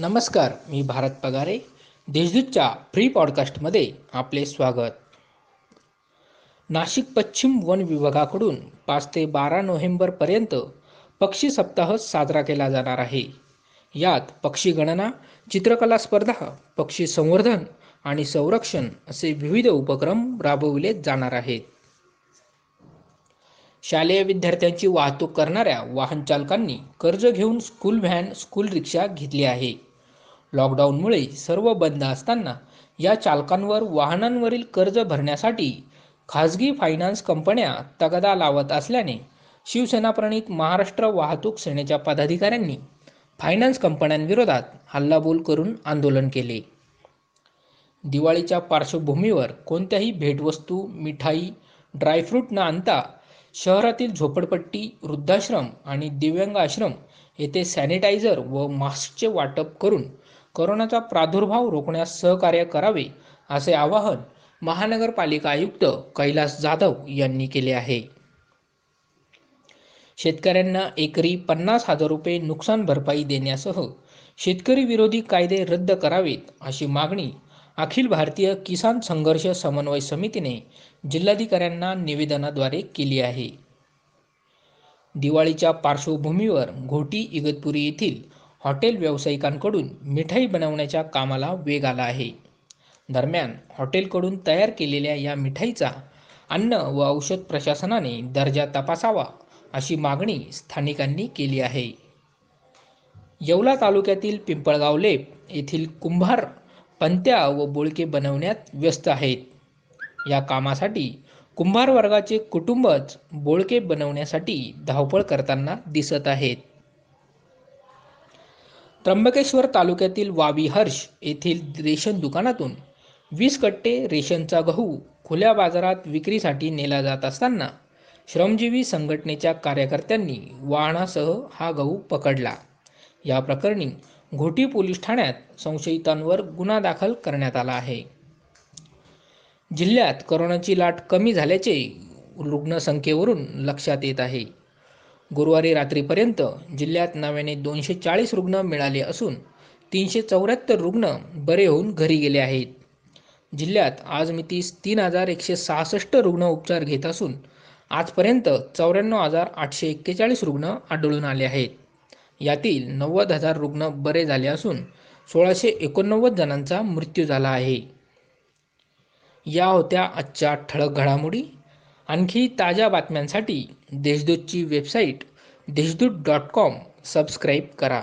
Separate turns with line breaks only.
नमस्कार मी भारत पगारे देशदूतच्या फ्री पॉडकास्टमध्ये आपले स्वागत. नाशिक पश्चिम वन विभागाकडून पाच ते बारा नोव्हेंबरपर्यंत पक्षी सप्ताह साजरा केला जाणार आहे. यात पक्षी गणना चित्रकला स्पर्धा पक्षी संवर्धन आणि संरक्षण असे विविध उपक्रम राबविले जाणार आहेत. शालेय विद्यार्थ्यांची वाहतूक करणाऱ्या वाहन चालकांनी कर्ज घेऊन स्कूल व्हॅन स्कूल रिक्षा घेतली आहे. लॉकडाऊनमुळे सर्व बंद असताना या चालकांवर वाहनांवरील कर्ज भरण्यासाठी खाजगी फायनान्स कंपन्या तगादा लावत असल्याने शिवसेनाप्रणित महाराष्ट्र वाहतूक सेनेच्या पदाधिकाऱ्यांनी फायनान्स कंपन्यांविरोधात हल्लाबोल करून आंदोलन केले. दिवाळीच्या पार्श्वभूमीवर कोणत्याही भेटवस्तू मिठाई ड्रायफ्रूट न आणता शहरातील झोपडपट्टी वृद्धाश्रम आणि दिव्यांग आश्रम येथे सॅनिटायझर व मास्कचे वाटप करून कोरोनाचा प्रादुर्भाव रोखण्यास सहकार्य करावे असे आवाहन महानगरपालिका आयुक्त कैलास जाधव यांनी केले आहे. शेतकऱ्यांना एकरी पन्नास हजार रुपये नुकसान भरपाई देण्यासह शेतकरी विरोधी कायदे रद्द करावेत अशी मागणी अखिल भारतीय किसान संघर्ष समन्वय समितीने जिल्हाधिकाऱ्यांना निवेदनाद्वारे केली आहे. दिवाळीच्या पार्श्वभूमीवर घोटी इगतपुरी येथील हॉटेल व्यावसायिकांकडून मिठाई बनवण्याच्या कामाला वेग आला आहे. दरम्यान हॉटेलकडून तयार केलेल्या या मिठाईचा अन्न व औषध प्रशासनाने दर्जा तपासावा अशी मागणी स्थानिकांनी केली आहे. येवला तालुक्यातील पिंपळगाव लेप येथील कुंभार पंत्या व बोळके बनवण्यात व्यस्त आहेत. या कामासाठी कुंभार वर्गाचे कुटुंबच बोळके बनवण्यासाठी धावपळ करताना दिसत आहेत. त्र्यंबकेश्वर तालुक्यातील वावी हर्ष येथील रेशन दुकानातून वीस कट्टे रेशनचा गहू खुल्या बाजारात विक्रीसाठी नेला जात असताना श्रमजीवी संघटनेच्या कार्यकर्त्यांनी वाहनासह हा गहू पकडला. या प्रकरणी घोटी पोलीस ठाण्यात संशयितांवर गुन्हा दाखल करण्यात आला आहे. जिल्ह्यात करोनाची लाट कमी झाल्याचे रुग्णसंख्येवरून लक्षात येत आहे. गुरुवारी रात्रीपर्यंत जिल्ह्यात नव्याने दोनशे चाळीस रुग्ण मिळाले असून तीनशे चौऱ्याहत्तर रुग्ण बरे होऊन घरी गेले आहेत. जिल्ह्यात आज मितीस तीन हजार एकशे सहासष्ट रुग्ण उपचार घेत असून आजपर्यंत चौऱ्याण्णव हजार आठशे एक्केचाळीस रुग्ण आढळून आले आहेत. यातील नव्वद हजार रुग्ण बरे झाले असून सोळाशे एकोणनव्वद जणांचा मृत्यू झाला आहे. या होत्या आजच्या ठळक घडामोडी. आणखी ताज्या बातम्यांसाठी देशदूतची website Deshdoot dot com. Subscribe करा.